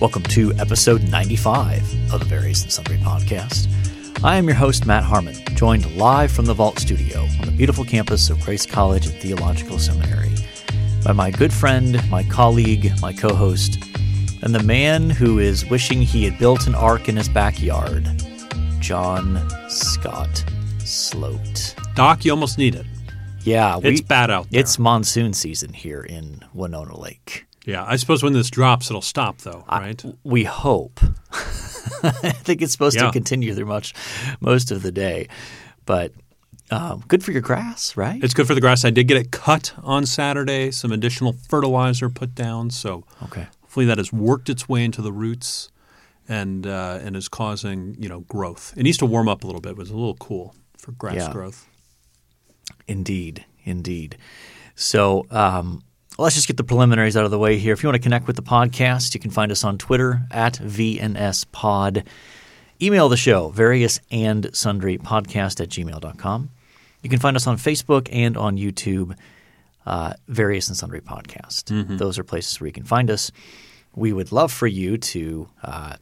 Welcome to episode 95 of the Various and Sundry podcast. I am your host, Matt Harmon, joined live from the Vault Studio on the beautiful campus of Grace College and Theological Seminary by my good friend, my colleague, my co host, and the man who is wishing he had built an ark in his backyard, John Scott Sloat. Doc, you almost need it. Yeah, It's bad out there. It's monsoon season here in Winona Lake. Yeah, I suppose when this drops, it'll stop, though, right? We hope. I think it's supposed Yeah. to continue through much most of the day, but um, good for your grass, right? it's good for the grass. I did get it cut on Saturday, some additional fertilizer put down, so okay. hopefully that has worked its way into the roots and uh, and is causing you know growth. It needs to warm up a little bit. It was a little cool for grass Yeah. growth. Indeed, indeed. So um, let's just get the preliminaries out of the way here. If you want to connect with the podcast, you can find us on Twitter at VNSPod. Email the show, various and sundry podcast at gmail.com. You can find us on Facebook and on YouTube, uh, various and sundry podcast. Those are places where you can find us. We would love for you to uh,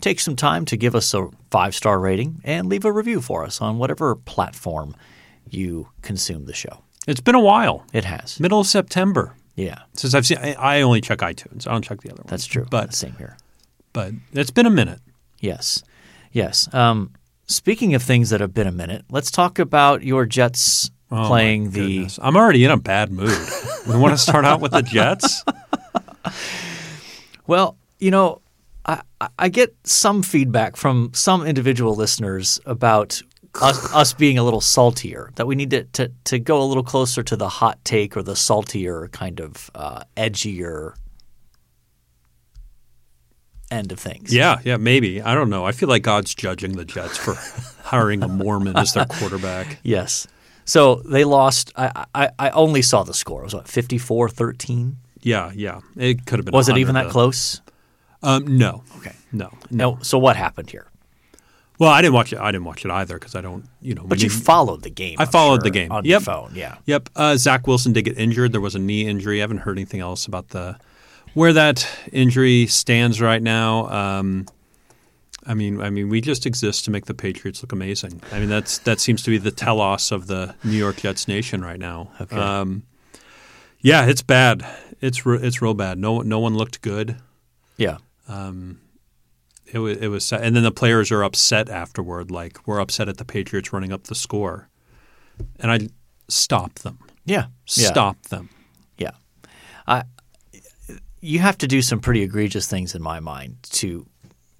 take some time to give us a five star rating and leave a review for us on whatever platform you consume the show. It's been a while, It has. middle of September Yeah, since I've seen. I, I only check iTunes. I don't check the other ones. that's true. But same here. but it's been a minute. Yes. Yes. Um, speaking of things that have been a minute, let's talk about your Jets Oh, playing the. goodness. I'm already in a bad mood. we want to start out with the Jets. Well, you know, I, I- I get some feedback from some individual listeners about us, us being a little saltier, that we need to, to, to go a little closer to the hot take or the saltier, kind of uh, edgier end of things. Yeah, yeah, maybe. I don't know. I feel like God's judging the Jets for hiring a Mormon as their quarterback. Yes. So they lost. I, I, I only saw the score. It was what, 54 13? Yeah, yeah. It could have been. Was it even that though. close? Um, no, Okay. no, no. No. So what happened here? Well, I didn't watch it. I didn't watch it either because I don't. You know. But you followed the game. I I'm followed sure, the game. on Yep. your phone. Yeah. Yep. Uh, Zach Wilson did get injured. There was a knee injury. I haven't heard anything else about the where that injury stands right now. Um, I mean, I mean, we just exist to make the Patriots look amazing. I mean, that's that seems to be the telos of the New York Jets nation right now. Okay. Um, yeah, it's bad. It's re- it's real bad. No no one looked good. Yeah. It was it was sad. and then the players are upset afterward. Like we're upset at the Patriots running up the score, and I stop them. Yeah. Yeah. Stop them. Yeah. I you have to do some pretty egregious things in my mind to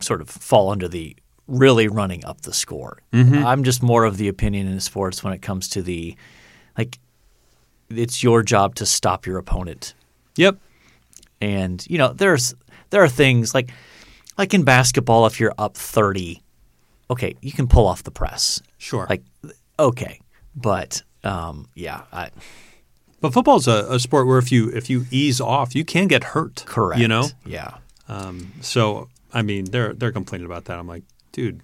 sort of fall under the really running up the score. Mm-hmm. I'm just more of the opinion in sports when it comes to the like it's your job to stop your opponent. Yep. And you know, there's there are things like like in basketball if you're up 30, okay, you can pull off the press. Sure. Like okay, but um yeah, I But football's a, a sport where if you if you ease off, you can get hurt. correct. You know. Yeah. Um, so I mean, they're they're complaining about that. I'm like, dude,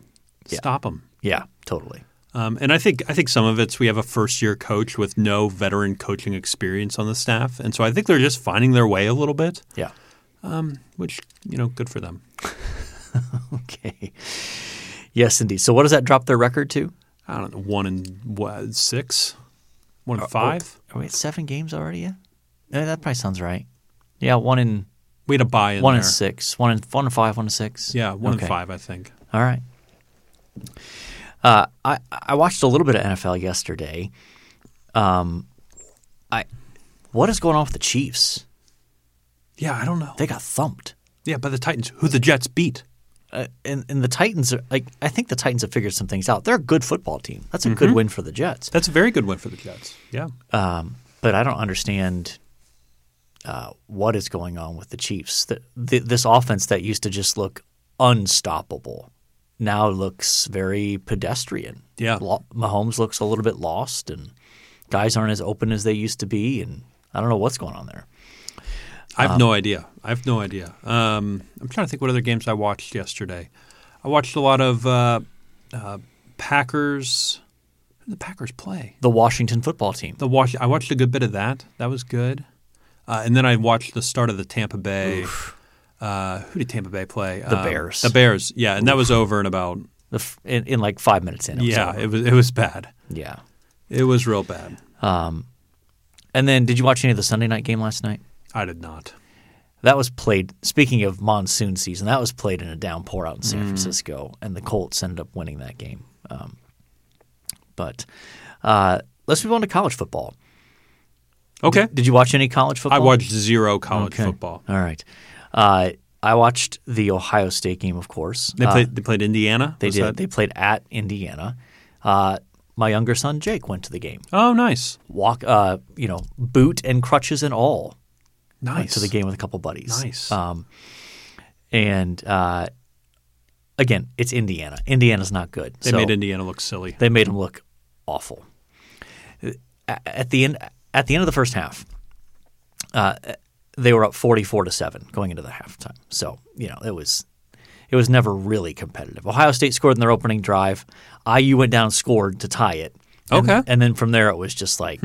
Yeah. stop them. Yeah, totally. Um, and I think I think some of it's we have a first year coach with no veteran coaching experience on the staff, and so I think they're just finding their way a little bit, Yeah. Which you know, good for them. Okay. Yes, indeed. So, what does that drop their record to? I don't know, one and what, six, one Uh, and five. Are we at seven games already? Yeah, that probably sounds right. Yeah, one in We had a buy in one there. and six, one and one and five, one and six. Yeah, one Okay. and five, I think. All right. Uh, I I watched a little bit of NFL yesterday. Um, I what is going on with the Chiefs? Yeah, I don't know. They got thumped. Yeah, by the Titans, who the Jets beat. Uh, and and the Titans are like I think the Titans have figured some things out. They're a good football team. That's a good win for the Jets. That's a very good win for the Jets. Yeah. Um, but I don't understand uh, what is going on with the Chiefs. The, the, this offense that used to just look unstoppable now looks very pedestrian. Yeah. Lo- Mahomes looks a little bit lost, and guys aren't as open as they used to be. And I don't know what's going on there. I have no idea. I have no idea. Um, I'm trying to think what other games I watched yesterday. I watched a lot of uh, uh, Packers. Who did the Packers play? The Washington football team. The Wash- I watched a good bit of that. That was good. Uh, and then I watched the start of the Tampa Bay Uh, who did Tampa Bay play? The Um, Bears. The Bears. Yeah, and that was over in about. The f- in, in like five minutes in. It yeah, over. it was it was bad. yeah. It was real bad. Um, And then, did you watch any of the Sunday night game last night? I did not. That was played. Speaking of monsoon season, that was played in a downpour out in Mm. San Francisco, and the Colts ended up winning that game. Um, but uh, let's move on to college football. Okay. Did you watch any college football? I watched zero college Okay. football. All right. Uh, I watched the Ohio State game, of course. They Uh, played. they played Indiana. They Was did. that- They played at Indiana. Uh, my younger son Jake went to the game. oh, nice, Walk, uh, you know, boot and crutches and all. Went nice to the game with a couple buddies. Nice. Um, and uh, again, it's Indiana. Indiana's not good. They So made Indiana look silly. They made them look awful. At the end, at the end of the first half, uh, they were up forty-four to seven going into the halftime. So you know it was it was never really competitive. Ohio State scored in their opening drive. IU went down and scored to tie it. And- Okay. and then from there it was just like,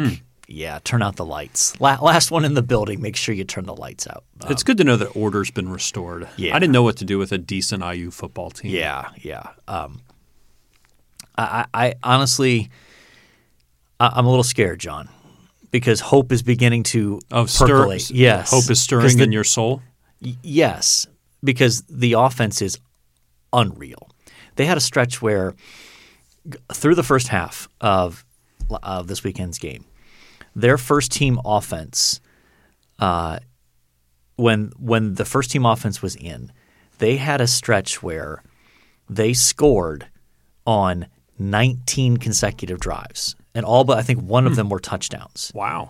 yeah, turn out the lights. La- last one in the building, make sure you turn the lights out. Uh, it's good to know that order's been restored. Yeah. I didn't know what to do with a decent IU football team. Yeah, yeah. Um, I, I, I honestly, I, I'm a little scared, John, because hope is beginning to Oh, stir, yes, Hope is stirring the- in your soul. y- yes, because the offense is unreal. They had a stretch where through the first half of of this weekend's game, their first team offense, uh, when when the first team offense was in, they had a stretch where they scored on 19 consecutive drives, and all but I think one of them were touchdowns Wow.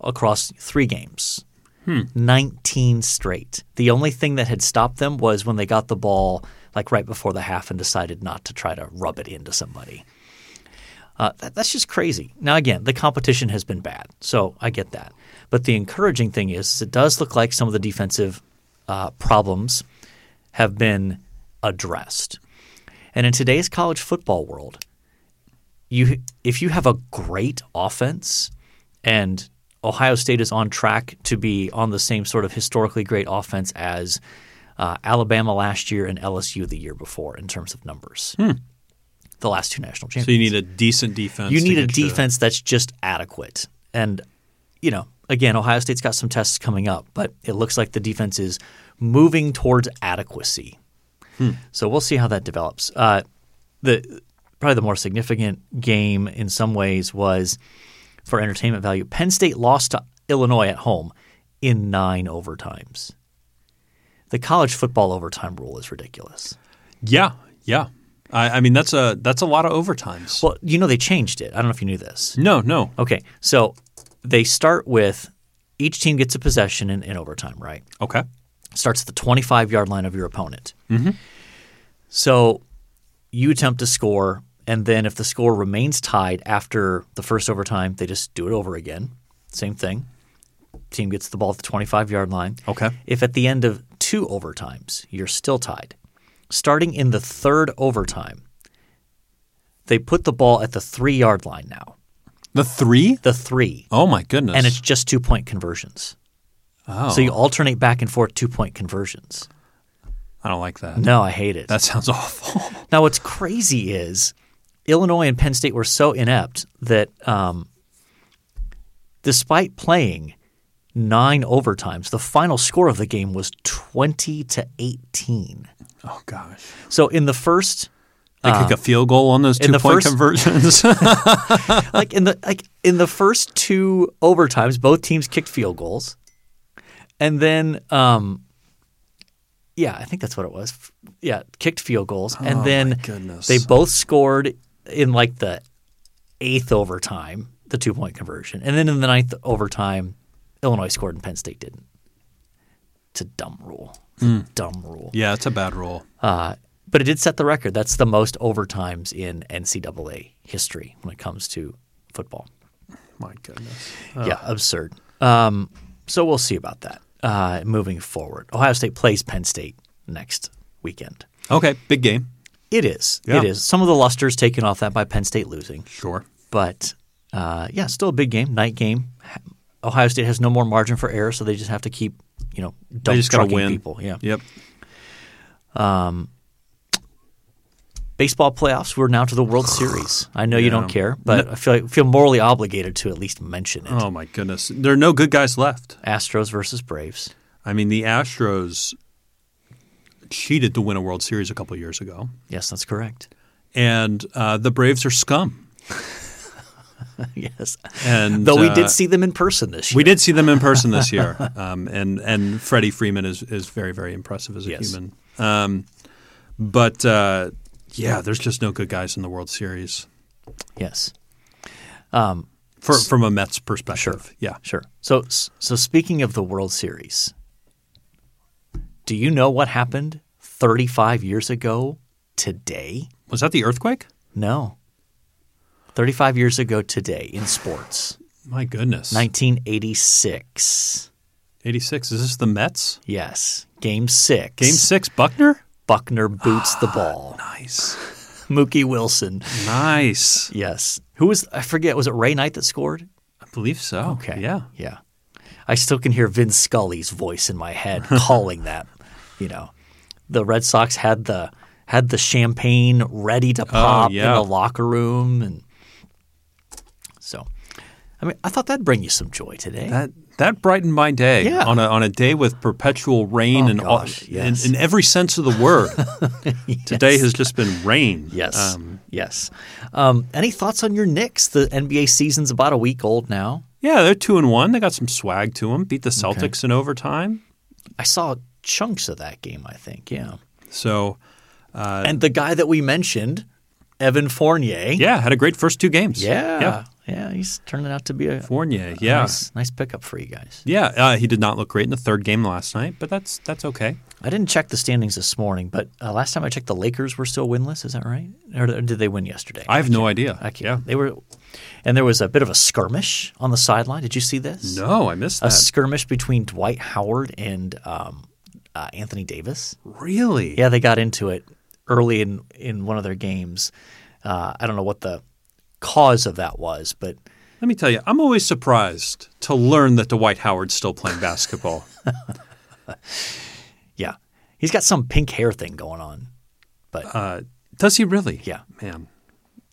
across three games. 19 straight. The only thing that had stopped them was when they got the ball like right before the half and decided not to try to rub it into somebody. Uh, that, that's just crazy. Now, again, the competition has been bad, so I get that. But the encouraging thing is, is it does look like some of the defensive uh, problems have been addressed. And in today's college football world, you if you have a great offense and Ohio State is on track to be on the same sort of historically great offense as uh, Alabama last year and LSU the year before in terms of numbers. The last two national champions. So you need a decent defense. You need a you- defense that's just adequate. And, you know, again, Ohio State's got some tests coming up, but it looks like the defense is moving towards adequacy. So we'll see how that develops. Uh, the probably the more significant game in some ways was for entertainment value. Penn State lost to Illinois at home in nine overtimes. The college football overtime rule is ridiculous. Yeah, yeah. I, I mean that's a that's a lot of overtimes. Well, you know they changed it. I don't know if you knew this. no, no. Okay, so they start with each team gets a possession in, in overtime, right? Okay. Starts at the 25 yard line of your opponent. Mm-hmm. So you attempt to score, and then if the score remains tied after the first overtime, they just do it over again. Same thing. Team gets the ball at the 25 yard line. Okay. If at the end of two overtimes you're still tied, starting in the third overtime, they put the ball at the three yard line now. The three? The three. Oh my goodness. and it's just two point conversions. oh, So you alternate back and forth two point conversions. I don't like that. No, I hate it. That sounds awful. now, what's crazy is Illinois and Penn State were so inept that um, despite playing nine overtimes, the final score of the game was 20 to 18. Oh gosh. So in the first They kick a field goal on those Uh, in two the point first- conversions. like in the like in the first two overtimes, both teams kicked field goals, and then um, yeah, I think that's what it was. Yeah, kicked field goals, Oh, and then they both scored in like the eighth overtime, the two point conversion, and then in the ninth overtime, Illinois scored and Penn State didn't. It's a dumb rule. It's Hmm. a dumb rule. yeah, it's a bad rule. Uh, but it did set the record. That's the most overtimes in NCAA history when it comes to football. My goodness. Yeah, absurd. Um, so we'll see about that uh, moving forward. Ohio State plays Penn State next weekend. Okay, big game. It is. Yeah. It is. Some of the luster's taken off that by Penn State losing, Sure. but uh, yeah, still a big game, night game. Ohio State has no more margin for error, so they just have to keep you know They dump just trucking win. people. Yeah. Yep. Um, Baseball playoffs. We're now to the World Series. I know you don't care, but I feel feel morally obligated to at least mention it. Oh my goodness, there are no good guys left. Astros versus Braves. I mean, the Astros cheated to win a World Series a couple years ago, Yes, that's correct. and uh, the Braves are scum. yes. And Though we uh, did see them in person this year. we did see them in person this year, um, and and Freddie Freeman is is very very impressive as a Yes. human. Um, but uh, yeah, there's just no good guys in the World Series Yes. for, from a Mets perspective. Yeah, Sure. So so speaking of the World Series, do you know what happened 35 years ago today? was that the earthquake? No. 35 years ago today in sports. My goodness, 1986. eighty six. Is this the Mets? Yes. Game 6. Game six, Buckner. Buckner boots the ah, ball. Nice, Mookie Wilson. nice. Yes. Who was I forget was it Ray Knight that scored? I believe so. Okay. Yeah. Yeah. I still can hear Vin Scully's voice in my head calling that. You know, the Red Sox had the had the champagne ready to oh, pop Oh, yeah. in the locker room, and. I mean, I thought that'd bring you some joy today. That that brightened my day Yeah. on a on a day with perpetual rain Oh, and all, gosh, yes. in, in every sense of the word. Today has just been rain. yes, Um, yes. Um, any thoughts on your Knicks? The NBA season's about a week old now. yeah, they're two and one. They got some swag to them. Beat the Celtics in overtime. I saw chunks of that game. I think, yeah. So Uh, and the guy that we mentioned, Evan Fournier. yeah, had a great first two games. Yeah. yeah. Yeah, he's turning out to be a Fournier. Yeah, nice, nice pickup for you guys. yeah. Uh, he did not look great in the third game last night, but that's that's okay. I didn't check the standings this morning, but uh, last time I checked, the Lakers were still winless. Is that right? Or did they win yesterday? I have no idea. I can't. Yeah. They were, and there was a bit of a skirmish on the sideline. Did you see this? No, I missed A skirmish between Dwight Howard and um, uh, Anthony Davis. really? Yeah, they got into it early in in one of their games. Uh, I don't know what the cause of that was, but Let me tell you, I'm always surprised to learn that Dwight Howard's still playing basketball. yeah, he's got some pink hair thing going on. But uh, does he really? Yeah. man.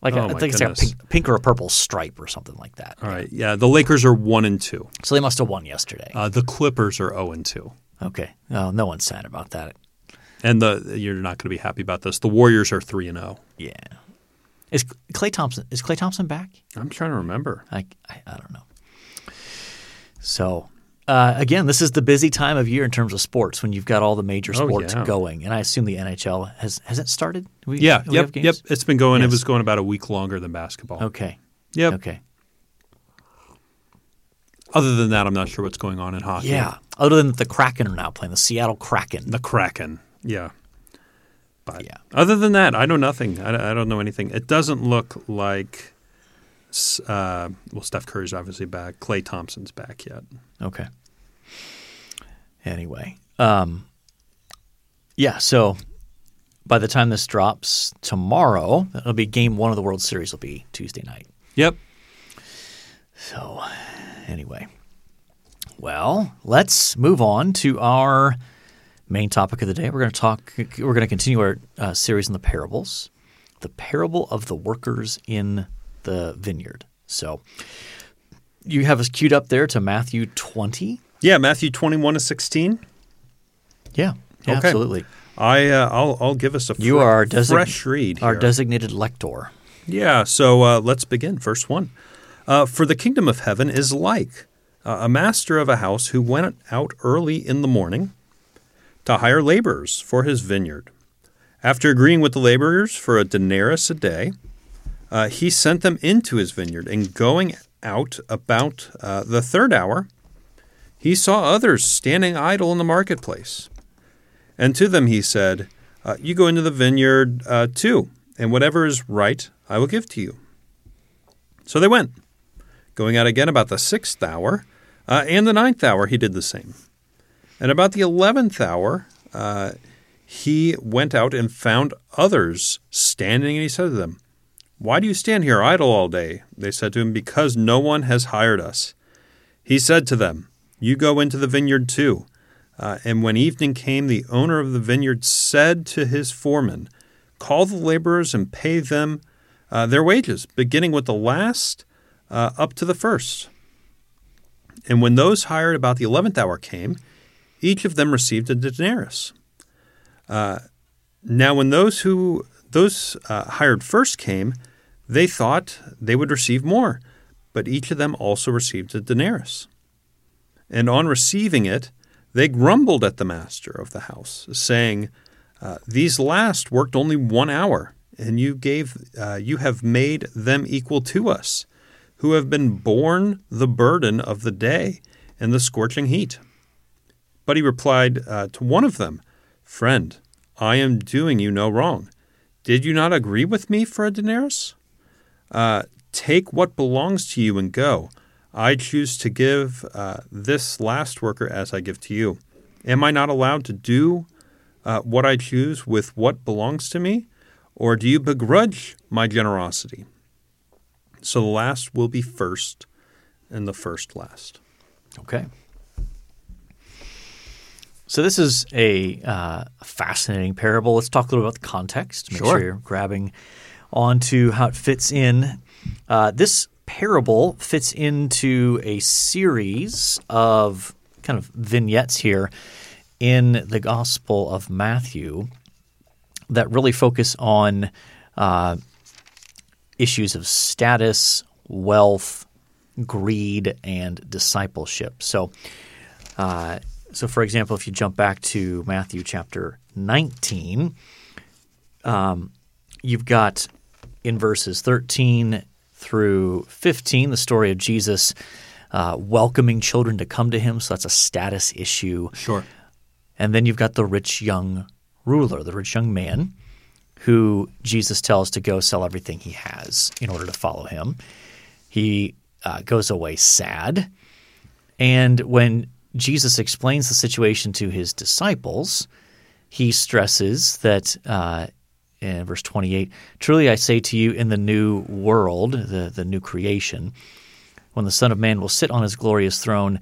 like oh I my think it's like a pink, pink or a purple stripe or something like that. All right. Yeah, the Lakers are one and two. So they must have won yesterday. Uh, the Clippers are zero and two. okay. Oh, no one's sad about that. And the you're not going to be happy about this. The Warriors are three and zero. Yeah. Is Klay Thompson is Klay Thompson back? I'm trying to remember. I I, I don't know. So uh, again, this is the busy time of year in terms of sports when you've got all the major Oh, sports yeah. going, and I assume the NHL has has it started? We, Yeah. Yep. Yep. It's been going. Yes. It was going about a week longer than basketball. Okay. Yep. Okay. Other than that, I'm not sure what's going on in hockey. Yeah. Other than the Kraken are now playing the Seattle Kraken. The Kraken. Yeah. But Yeah. other than that, I know nothing. I, I don't know anything. It doesn't look like. Uh, well, Steph Curry's obviously back. Klay Thompson's back yet. Okay. Anyway, um, yeah. So by the time this drops tomorrow, it'll be game one of the World Series. Will be Tuesday night. Yep. So anyway, well, let's move on to our main topic of the day. We're going to talk. We're going to continue our uh, series on the parables, the parable of the workers in the vineyard. So you have us queued up there to Matthew twenty. Yeah. Matthew 21 to 16. Yeah, yeah Okay. absolutely. I uh, I'll I'll give us a You are our design- fresh read. Our designated lector. Yeah, so uh, let's begin. Verse 1. Uh, For the kingdom of heaven is like uh, a master of a house who went out early in the morning to hire laborers for his vineyard. After agreeing with the laborers for a denarius a day, uh, he sent them into his vineyard, and going out about uh, the third hour, he saw others standing idle in the marketplace. And to them he said, uh, You go into the vineyard uh, too, and whatever is right I will give to you. So they went. Going out again about the sixth hour, uh, and the ninth hour he did the same. And about the eleventh hour, uh, he went out and found others standing, and he said to them, Why do you stand here idle all day? They said to him, Because no one has hired us. He said to them, You go into the vineyard too. Uh, and when evening came, the owner of the vineyard said to his foreman, Call the laborers and pay them uh, their wages, beginning with the last uh, up to the first. And when those hired about the eleventh hour came, each of them received a denarius. Uh, now, when those who those uh, hired first came, they thought they would receive more, but each of them also received a denarius. And on receiving it, they grumbled at the master of the house, saying, uh, "These last worked only one hour, and you gave uh, you have made them equal to us, who have been borne the burden of the day and the scorching heat." But he replied uh, to one of them, "Friend, I am doing you no wrong. Did you not agree with me for a denarius? Uh, take what belongs to you and go." I choose to give uh, this last worker as I give to you. Am I not allowed to do uh, what I choose with what belongs to me? Or do you begrudge my generosity? So the last will be first, and the first last. Okay. So this is a uh, fascinating parable. Let's talk a little about the context. Make Sure. sure you're grabbing onto how it fits in. Uh, this parable fits into a series of kind of vignettes here in the Gospel of Matthew that really focus on uh, issues of status, wealth, greed, and discipleship. So, uh, so for example, if you jump back to Matthew chapter 19, um, you've got in verses 13 through 15 the story of Jesus uh, welcoming children to come to him. So that's a status issue. Sure. And then you've got the rich young ruler, the rich young man, who Jesus tells to go sell everything he has in order to follow him. He uh, goes away sad. And when Jesus explains the situation to his disciples, he stresses that uh, in verse 28 Truly I say to you, in the new world, the, the new creation, when the Son of Man will sit on his glorious throne,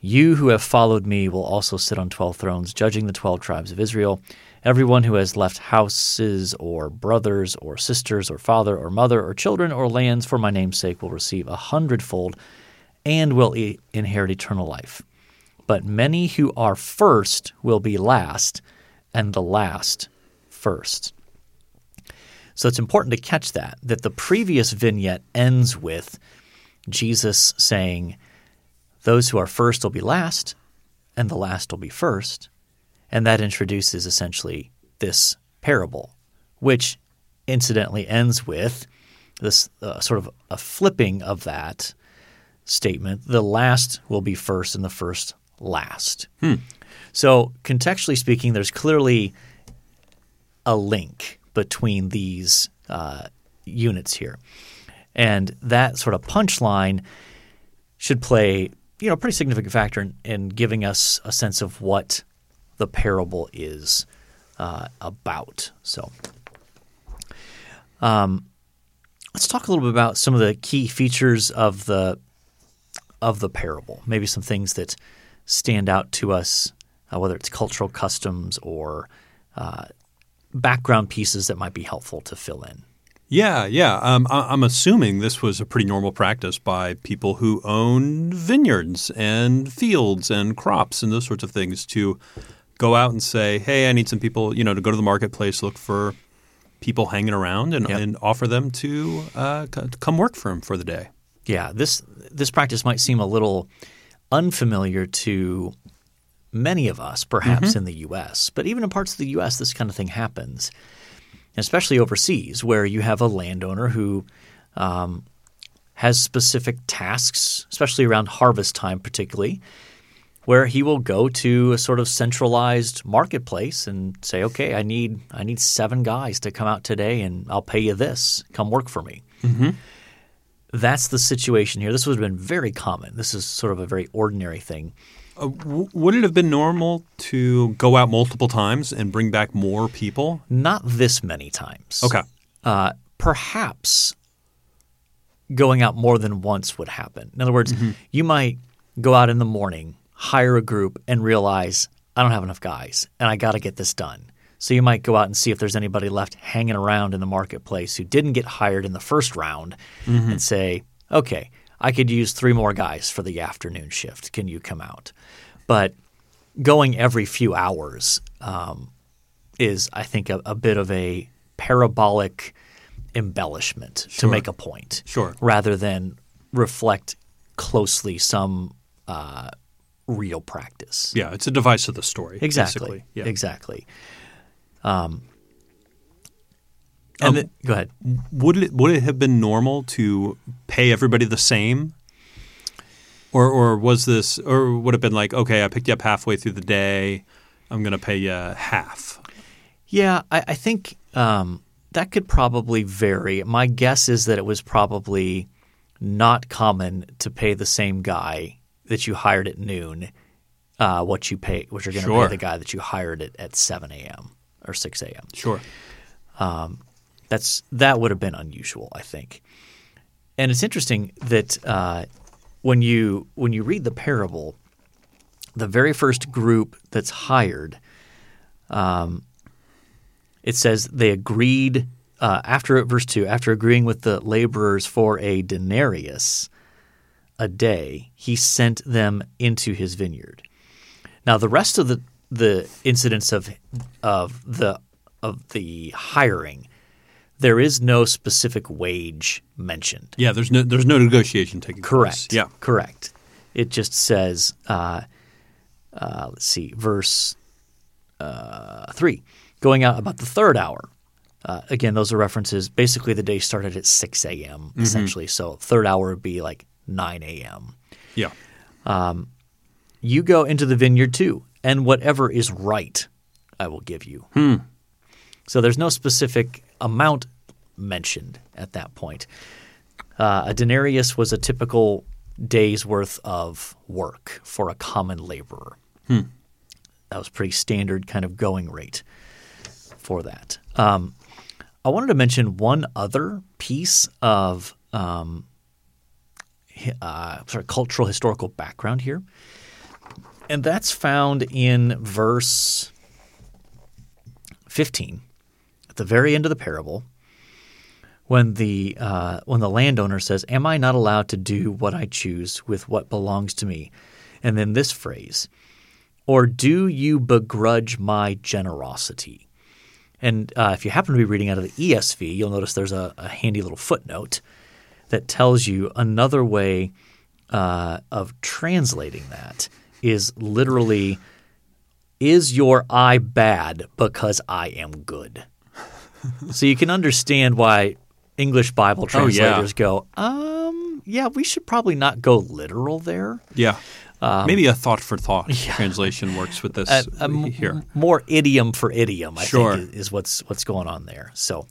you who have followed me will also sit on 12 thrones, judging the 12 tribes of Israel. Everyone who has left houses or brothers or sisters or father or mother or children or lands for my name's sake will receive a hundredfold and will inherit eternal life. But many who are first will be last, and the last first. So it's important to catch that, that the previous vignette ends with Jesus saying, Those who are first will be last, and the last will be first. And that introduces essentially this parable, which incidentally ends with this uh, sort of a flipping of that statement. The last will be first, and the first last. So, contextually speaking, there's clearly a link between these uh, units here. And that sort of punchline should play, you know, a pretty significant factor in, in giving us a sense of what the parable is uh, about. So, um, let's talk a little bit about some of the key features of the of the parable. Maybe some things that stand out to us, uh, whether it's cultural customs or uh, background pieces that might be helpful to fill in. Yeah, yeah. Um, I, I'm assuming this was a pretty normal practice by people who own vineyards and fields and crops and those sorts of things to go out and say, "Hey, I need some people," you know, to go to the marketplace, look for people hanging around, and, Yep. and offer them to, uh, c- to come work for them for the day. Yeah, this this practice might seem a little unfamiliar to many of us, perhaps in the U.S., but even in parts of the U.S., this kind of thing happens, especially overseas, where you have a landowner who um, has specific tasks, especially around harvest time, particularly. Where he will go to a sort of centralized marketplace and say, "Okay, I need I need seven guys to come out today, and I'll pay you this. Come work for me." That's the situation here. This would have been very common. This is sort of a very ordinary thing. Uh, w- would it have been normal to go out multiple times and bring back more people? Not this many times. Okay. Uh, perhaps going out more than once would happen. In other words, you might go out in the morning, hire a group, and realize I don't have enough guys, and I got to get this done. So you might go out and see if there's anybody left hanging around in the marketplace who didn't get hired in the first round and say, okay, I could use three more guys for the afternoon shift. Can you come out? But going every few hours um, is, I think, a, a bit of a parabolic embellishment to make a point Sure. rather than reflect closely some uh, real practice. Yeah, it's a device of the story. Exactly. Yeah. Exactly. Um, and Um, the- go ahead. Would it would it have been normal to pay everybody the same? Or or was this or would it have been like, okay, I picked you up halfway through the day, I'm gonna pay you half. Yeah, I, I think um, that could probably vary. My guess is that it was probably not common to pay the same guy that you hired at noon uh, what you pay, what you're going to Sure. pay the guy that you hired at, at 7 a.m. or 6 a.m. Sure. That's that would have been unusual, I think. And it's interesting that uh, when you when you read the parable, the very first group that's hired, um, it says they agreed uh, after verse two after agreeing with the laborers for a denarius a day, he sent them into his vineyard. Now the rest of the the incidents of of the of the hiring, there is no specific wage mentioned. Yeah, there's no there's no negotiation taking place. Correct. place. Yeah. Correct. It just says, uh, uh, let's see, verse uh, three, going out about the third hour. Uh, again, those are references. Basically, the day started at 6 a.m., Mm-hmm. essentially. So, third hour would be like 9 a.m. Yeah. You go into the vineyard too, and whatever is right, I will give you. So there's no specific amount mentioned at that point. Uh, a denarius was a typical day's worth of work for a common laborer. That was pretty standard kind of going rate for that. Um, I wanted to mention one other piece of um, uh, sort of cultural historical background here and that's found in verse 15 at the very end of the parable when the uh, when the landowner says am i not allowed to do what i choose with what belongs to me? And then this phrase or do you begrudge my generosity? And uh, if you happen to be reading out of the esv you'll notice there's a, a handy little footnote that tells you another way uh, of translating that is literally is your eye bad because I am good? so you can understand why English Bible Oh, yeah. translators go, um, yeah, we should probably not go literal there. Yeah. Maybe a thought for thought translation works with this A- a m- here. more idiom for idiom, I Sure. think, is, is what's what's going on there. So,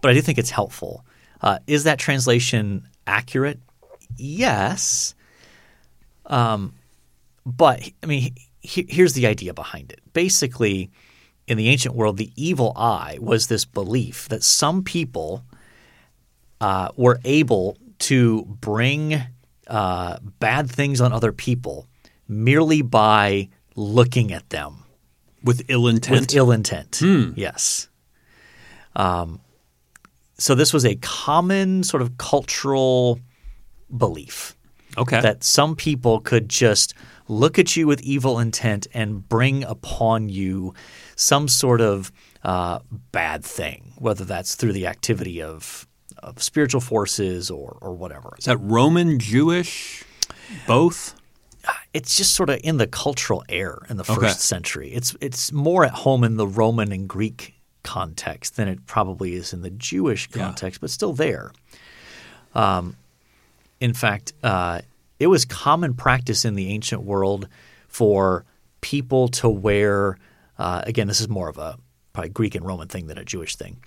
but I do think it's helpful. Uh, is that translation accurate? Yes. Um, but I mean, he, here's the idea behind it. Basically, in the ancient world, the evil eye was this belief that some people uh, were able to bring uh, bad things on other people merely by looking at them With ill intent. with ill intent. Yes. Um, so this was a common sort of cultural belief okay. that some people could just look at you with evil intent and bring upon you some sort of uh, bad thing, whether that's through the activity of, of spiritual forces or, or whatever. Is that Roman, Jewish, both? It's just sort of in the cultural air in the first Okay. century. It's it's more at home in the Roman and Greek context than it probably is in the Jewish Yeah. context, but still there. Um, in fact, uh, it was common practice in the ancient world for people to wear. Uh, again, this is more of a probably Greek and Roman thing than a Jewish thing.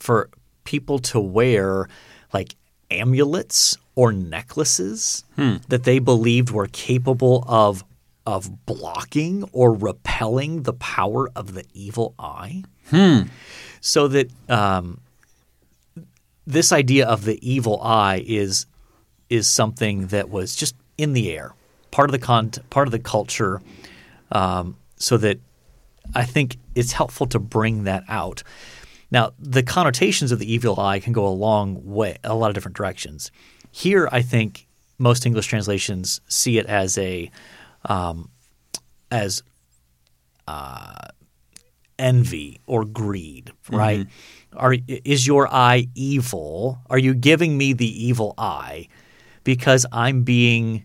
For people to wear like amulets or necklaces that they believed were capable of of blocking or repelling the power of the evil eye, so that um, this idea of the evil eye is is something that was just in the air, part of the con- part of the culture, um, so that I think it's helpful to bring that out. Now, the connotations of the evil eye can go a long way, a lot of different directions. Here, I think most English translations see it as a um, as uh, envy or greed, right? Are is your eye evil? Are you giving me the evil eye because I'm being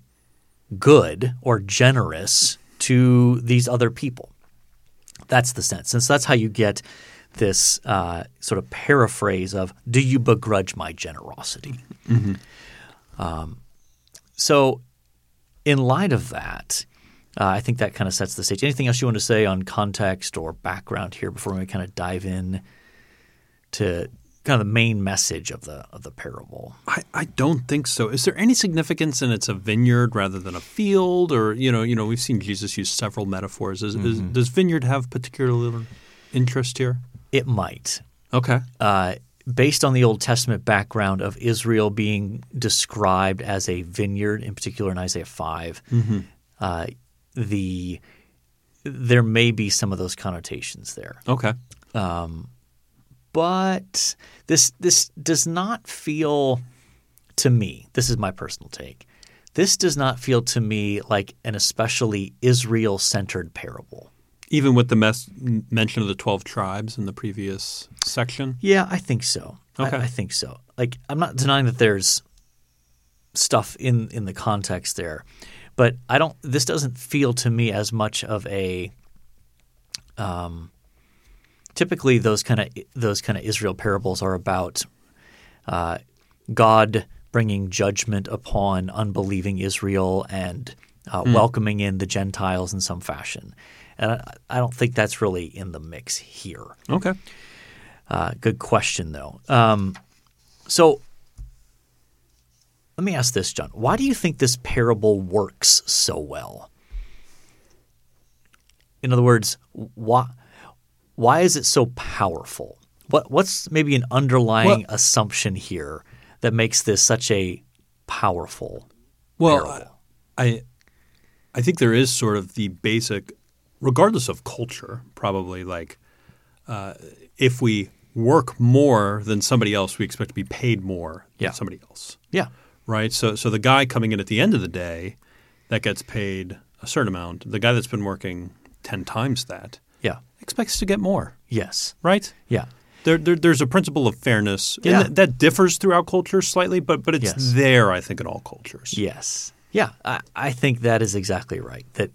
good or generous to these other people? That's the sense, and so that's how you get this uh, sort of paraphrase of "Do you begrudge my generosity?" Um, so, in light of that, uh, I think that kind of sets the stage. Anything else you want to say on context or background here before we kind of dive in to kind of the main message of the of the parable? I, I don't think so. Is there any significance in it's a vineyard rather than a field, or you know, you know, we've seen Jesus use several metaphors. Is, is, does vineyard have particular interest here? It might. Okay. uh, based on the Old Testament background of Israel being described as a vineyard, in particular in Isaiah 5, uh, the there may be some of those connotations there. Okay. But this this does not feel to me. This is my personal take. This does not feel to me like an especially Israel centered parable. Even with the mes- mention of the twelve tribes in the previous section. Yeah, I think so. I- Okay. I, think so. Like I'm not denying that there's stuff in in the context there, but I don't. This doesn't feel to me as much of a. Um, typically, those kind of those kind of Israel parables are about uh, God bringing judgment upon unbelieving Israel and uh, welcoming in the Gentiles in some fashion. And I, I don't think that's really in the mix here. Okay. Uh, good question, though. Um, so let me ask this, John. Why do you think this parable works so well? In other words, why why is it so powerful? What what's maybe an underlying Well- assumption here that makes this such a powerful Well, parable? I I think there is sort of the basic, regardless of culture, probably like uh, if we work more than somebody else, we expect to be paid more Yeah. than somebody else, Yeah, right? So so the guy coming in at the end of the day that gets paid a certain amount, the guy that's been working ten times that expects to get more, yes, right? yeah, There, there, there's a principle of fairness, and Yeah. that, that differs throughout cultures slightly, but but it's Yes. there, I think, in all cultures. Yes. Yeah, I, I think that is exactly right. That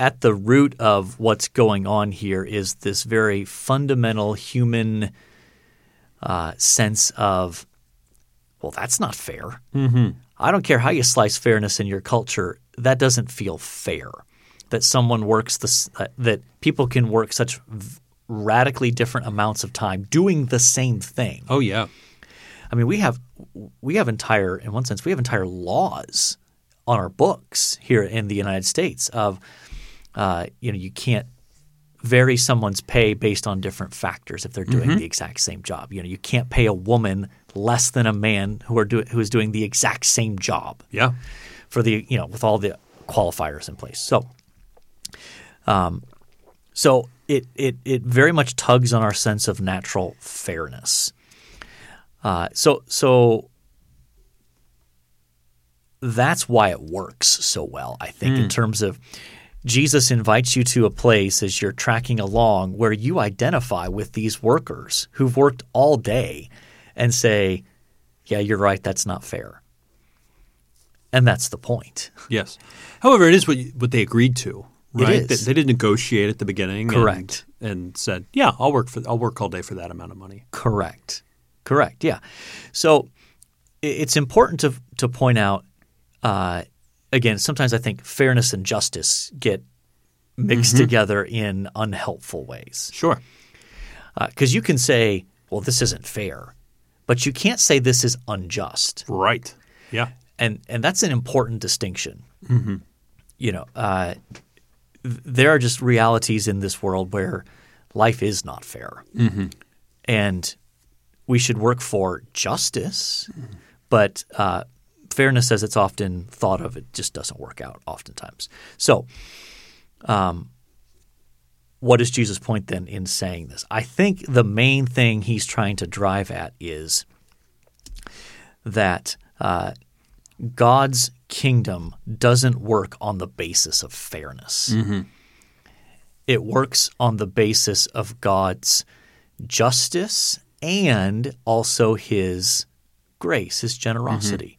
at the root of what's going on here is this very fundamental human uh, sense of, well, that's not fair. Mm-hmm. I don't care how you slice fairness in your culture, that doesn't feel fair. That someone works this, uh, that people can work such v- radically different amounts of time doing the same thing. Oh yeah. I mean, we have we have entire, in one sense, we have entire laws on our books here in the United States of, uh, you know, you can't vary someone's pay based on different factors if they're doing the exact same job. You know, you can't pay a woman less than a man who are do, who is doing the exact same job Yeah. for the you know with all the qualifiers in place. So, um, so it it it very much tugs on our sense of natural fairness. Uh, so so that's why it works so well, I think, in terms of Jesus invites you to a place as you're tracking along where you identify with these workers who've worked all day and say, Yeah, you're right, that's not fair. And that's the point. Yes. However, it is what you, what they agreed to, right? They, they did negotiate at the beginning, and- Correct. and, said, "Yeah, I'll work for I'll work all day for that amount of money." Correct. Correct. Yeah. So it's important to to point out uh, again. Sometimes I think fairness and justice get mixed together in unhelpful ways Sure. because you can say, "Well, this isn't fair," but you can't say this is unjust. Right. Yeah. and and that's an important distinction. You know, uh, there are just realities in this world where life is not fair, and we should work for justice, but uh, fairness, as it's often thought of, it just doesn't work out oftentimes. So. what is Jesus' point then in saying this? I think the main thing he's trying to drive at is that uh, God's kingdom doesn't work on the basis of fairness. It works on the basis of God's justice and also his grace, his generosity.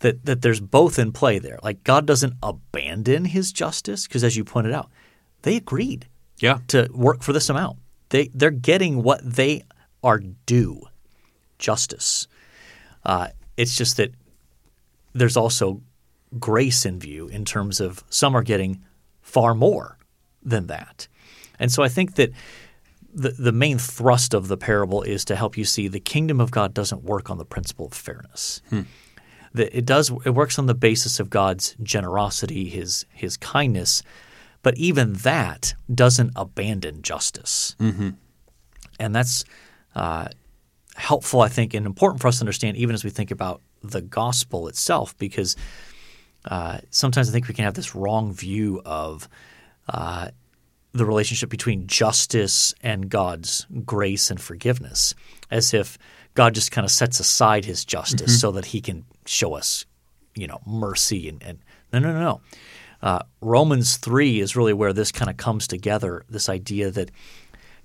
That, that there's both in play there. Like God doesn't abandon his justice because, as you pointed out, they agreed Yeah. to work for this amount. They they're getting what they are due, justice. Uh, it's just that there's also grace in view in terms of some are getting far more than that, and so I think that the the main thrust of the parable is to help you see the kingdom of God doesn't work on the principle of fairness. That it does it works on the basis of God's generosity, his his kindness, but even that doesn't abandon justice. And that's uh, helpful, I think, and important for us to understand, even as we think about the gospel itself, because uh, sometimes I think we can have this wrong view of uh, the relationship between justice and God's grace and forgiveness, as if God just kind of sets aside His justice so that He can show us, you know, mercy and, and no, no, no, no. Uh, Romans three is really where this kind of comes together. This idea that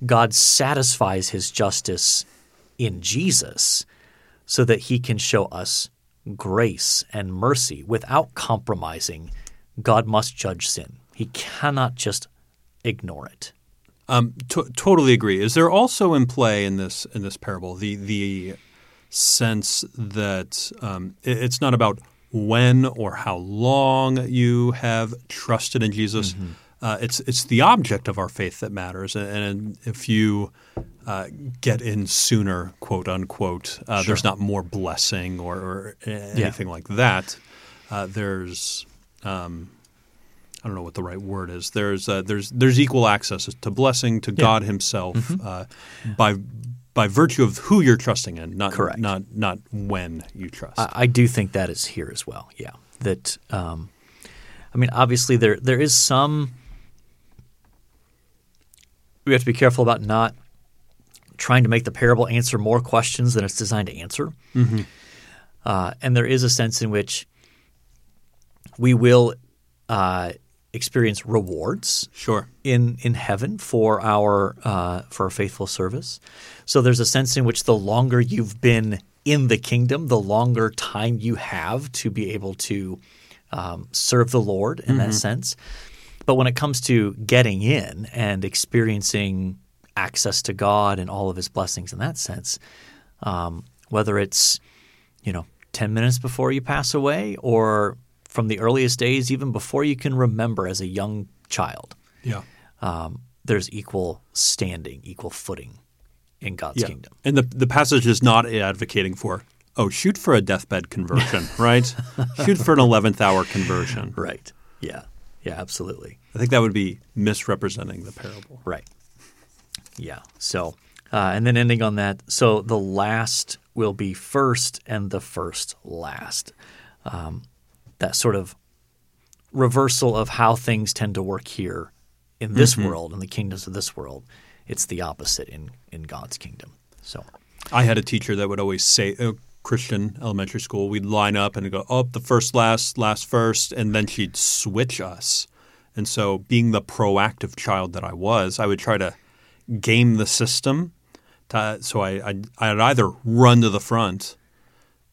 God satisfies His justice in Jesus, so that He can show us grace and mercy without compromising. God must judge sin. He cannot just ignore it. Um, to- totally agree. Is there also in play in this in this parable the the sense that um, it- it's not about when or how long you have trusted in Jesus? Uh, it's it's the object of our faith that matters, and, and if you uh, get in sooner, quote unquote, uh, there's not more blessing or, or anything like that. Uh, there's um, I don't know what the right word is. There's uh, there's there's equal access to blessing to God Himself Mm-hmm. uh, by by virtue of who you're trusting in, not Correct. not not when you trust. I, I do think that is here as well. Yeah, that um, I mean, obviously there there is some. We have to be careful about not trying to make the parable answer more questions than it's designed to answer. Uh, and there is a sense in which we will uh, experience rewards sure. in in heaven for our uh, for our faithful service. So there's a sense in which the longer you've been in the kingdom, the longer time you have to be able to um, serve the Lord in that sense. But when it comes to getting in and experiencing access to God and all of His blessings in that sense, um, whether it's you know 10 minutes before you pass away or from the earliest days even before you can remember as a young child Yeah. um, there's equal standing, equal footing in God's Yeah. kingdom. And the the passage is not advocating for oh shoot for a deathbed conversion, right? shoot for an eleventh hour conversion. Right. Yeah. Yeah, absolutely. I think that would be misrepresenting the parable. Right. Yeah. So, uh, and then ending on that. So the last will be first and the first last. Um, that sort of reversal of how things tend to work here in this world, in the kingdoms of this world. It's the opposite in, in God's kingdom. So, I had a teacher that would always say, uh, Christian elementary school, we'd line up and go, oh, the first, last, last, first, and then she'd switch us. And so, being the proactive child that I was, I would try to game the system. To, so I, I'd, I'd either run to the front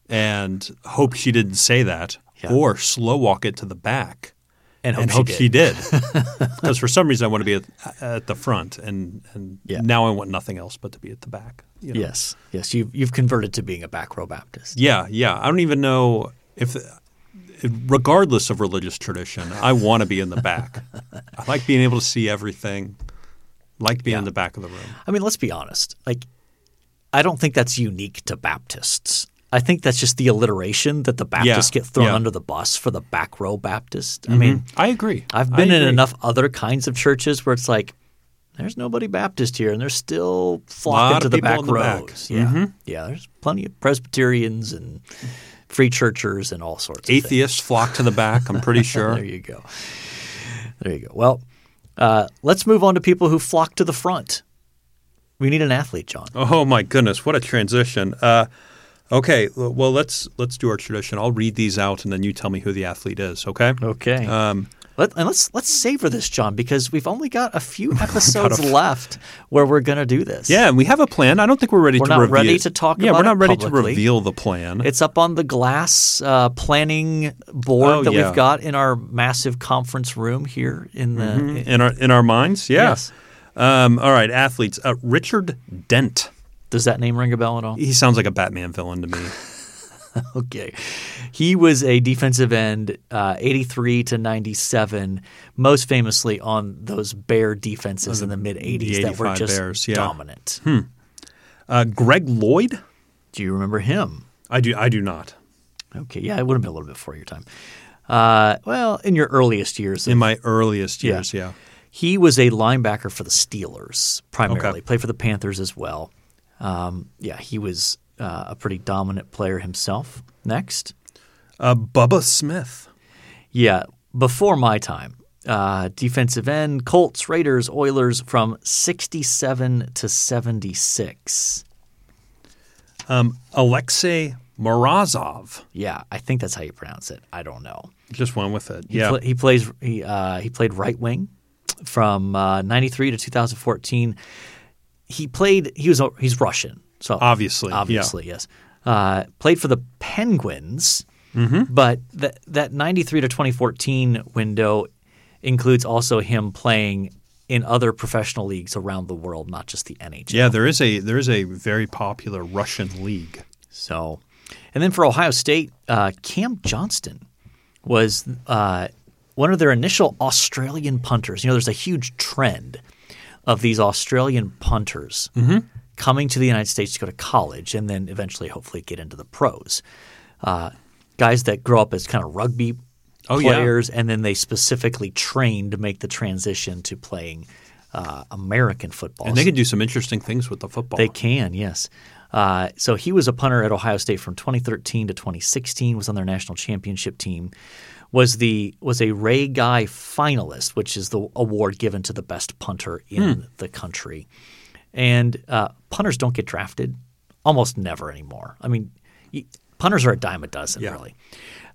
and hope she didn't say that, Yeah. or slow walk it to the back and hope, and she hope did. she did. Because for some reason I want to be at, at the front, and and Yeah. now I want nothing else but to be at the back. you know? Yes. Yes. You've, you've converted to being a back row Baptist. Yeah, yeah. I don't even know if, regardless of religious tradition, I want to be in the back. I like being able to see everything. Like being in the back of the room. I mean, let's be honest. Like, I don't think that's unique to Baptists. I think that's just the alliteration that the Baptists Yeah, get thrown yeah. under the bus for the back row Baptist. I mean, I agree. I've been in enough other kinds of churches where it's like, there's nobody Baptist here, and they're still flocking to the back the back. rows. Yeah, yeah. There's plenty of Presbyterians and free churchers and all sorts. of things. Atheists flock to the back. I'm pretty sure. There you go. There you go. Well, Uh, let's move on to people who flock to the front. We need an athlete, John. Oh my goodness, what a transition. Uh, okay, well let's let's do our tradition. I'll read these out, and then you tell me who the athlete is. Okay. Okay. Um, Let, and let's let's savor this, John, because we've only got a few episodes left where we're going to do this. yeah, and we have a plan. I don't think we're ready We're to not reveal. ready to talk about Yeah, we're not ready publicly. to reveal the plan. It's up on the glass uh, planning board Oh, that yeah. we've got in our massive conference room here in the. in our in our minds. Yeah. Yes. Um, all right, athletes. Uh, Richard Dent. Does that name ring a bell at all? He sounds like a Batman villain to me. Okay. He was a defensive end, uh, 83 to 97, most famously on those Bear defenses in the mid 80s the that were just Bears, yeah. dominant. Uh, Greg Lloyd. Do you remember him? I do. I do not. Okay. Yeah, it would have been a little bit before your time. Uh, well, in your earliest years. In my earliest Yeah. years, yeah. He was a linebacker for the Steelers primarily. Okay. Played for the Panthers as well. Um, yeah, he was uh, a pretty dominant player himself. Next. Uh, Bubba Smith. Yeah, before my time. Uh, defensive end, Colts, Raiders, Oilers from 67 to 76. Um, Alexei Morozov. Yeah, I think that's how you pronounce it. I don't know. Just went with it. He, yeah. pla- he plays. He uh, he played right wing from uh, '93 to 2014. He played. He was. He's Russian. So Obviously, yeah. obviously, yes. Uh, played for the Penguins, Mm-hmm. but that that '93 to 2014 window includes also him playing in other professional leagues around the world, not just the NHL. yeah, there is a there is a very popular Russian league. So, and then for Ohio State, uh, Cam Johnston was uh, one of their initial Australian punters. You know, there's a huge trend of these Australian punters coming to the United States to go to college and then eventually, hopefully, get into the pros. Uh, guys that grow up as kind of rugby Oh, yeah. players, and then they specifically train to make the transition to playing uh, American football. And they can do some interesting things with the football. They can, yes. Uh, so he was a punter at Ohio State from 2013 to 2016. Was on their national championship team. Was the was a Ray Guy finalist, which is the award given to the best punter in the country. And uh, punters don't get drafted almost never anymore. I mean, punters are a dime a dozen, Yeah. really.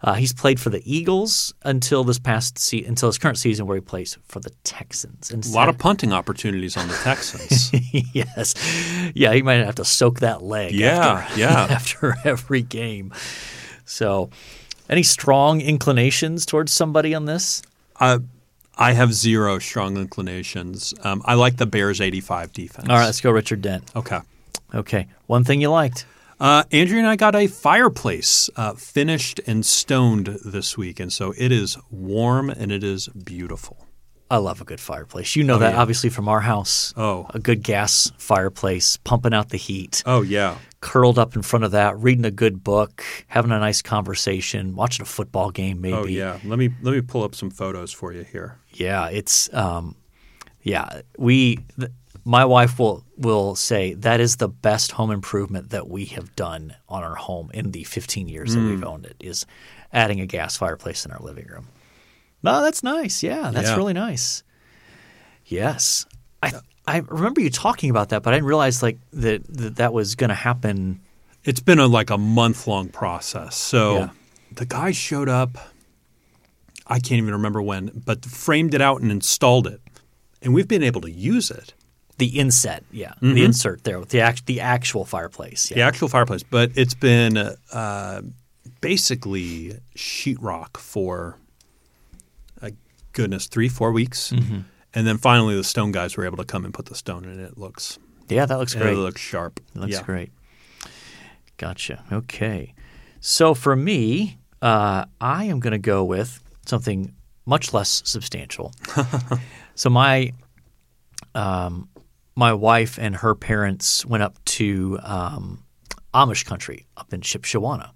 Uh, he's played for the Eagles until this past se- until his current season, where he plays for the Texans. And a lot of punting opportunities on the Texans. yes. Yeah, he might have to soak that leg Yeah, after, yeah. after every game. So, any strong inclinations towards somebody on this? uh, I have zero strong inclinations. Um, I like the Bears 85 defense. All right, let's go Richard Dent. Okay. Okay. One thing you liked. Uh, Andrea and I got a fireplace uh, finished and stoned this week, and so it is warm and it is beautiful. I love a good fireplace. You know that yeah. obviously from our house. Oh. A good gas fireplace, pumping out the heat, Oh yeah, curled up in front of that, reading a good book, having a nice conversation, watching a football game maybe. oh yeah. Let me let me pull up some photos for you here. Yeah, it's um, yeah. We, th- my wife will will say that is the best home improvement that we have done on our home in the 15 years that Hmm. we've owned it. Is adding a gas fireplace in our living room. No, that's nice. Yeah, that's Yeah. really nice. Yes, I I remember you talking about that, but I didn't realize like that that, that was going to happen. It's been a like a month long process. So Yeah. the guy showed up. I can't even remember when, but framed it out and installed it, and we've been able to use it. The inset, yeah, Mm-hmm. the insert there with the act, the actual fireplace. the actual fireplace, but it's been uh, basically sheetrock for goodness three four weeks, Mm-hmm. and then finally the stone guys were able to come and put the stone in it. It looks yeah, that looks great. it looks sharp. It looks yeah. great. Gotcha. Okay. So for me, uh, I am going to go with something much less substantial. so my um, my wife and her parents went up to um, Amish country up in Shipshewana.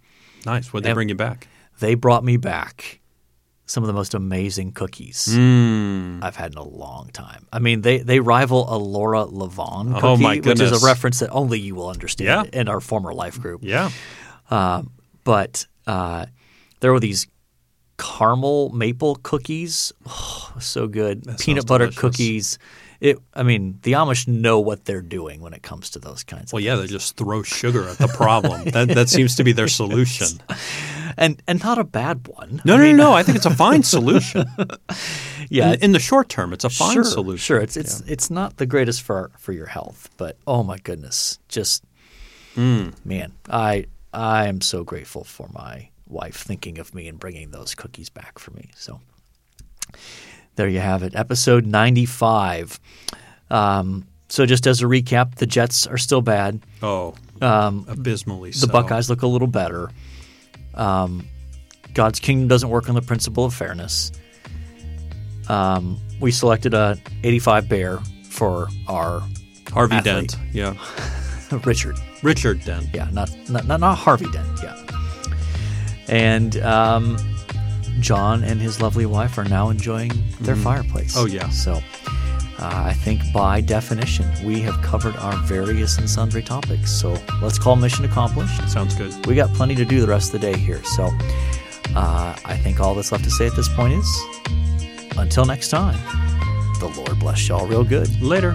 Nice. What they bring you back? They brought me back some of the most amazing cookies Mm. I've had in a long time. I mean, they, they rival a Laura Levon cookie, Oh, which is a reference that only you will understand Yeah. in our former life group. Yeah. but uh, there were these caramel maple cookies. Oh, so good. That Peanut butter delicious. cookies. It. I mean, the Amish know what they're doing when it comes to those kinds Well, of yeah, they just throw sugar at the problem. that that seems to be their solution. And and not a bad one. No, I no, mean, no, no. I think it's a fine solution. Yeah, in, in the short term, it's a fine sure, solution. Sure, it's it's it's not the greatest for for your health, but oh my goodness, just Hmm. man, I I am so grateful for my wife thinking of me and bringing those cookies back for me. So there you have it, episode ninety five. Um, so just as a recap, the Jets are still bad. Oh, Um, abysmally the so. Buckeyes look a little better. Um, God's kingdom doesn't work on the principle of fairness. Um, we selected a 85 bear for our Harvey athlete. Dent. Yeah. Richard. Richard Dent. Yeah, not not not, not Harvey Dent. Yeah. And um, John and his lovely wife are now enjoying their fireplace. Oh, yeah. So uh, I think by definition we have covered our various and sundry topics. So let's call mission accomplished. Sounds good. we got plenty to do the rest of the day here. So uh, I think all that's left to say at this point is until next time, the Lord bless y'all real good. Later.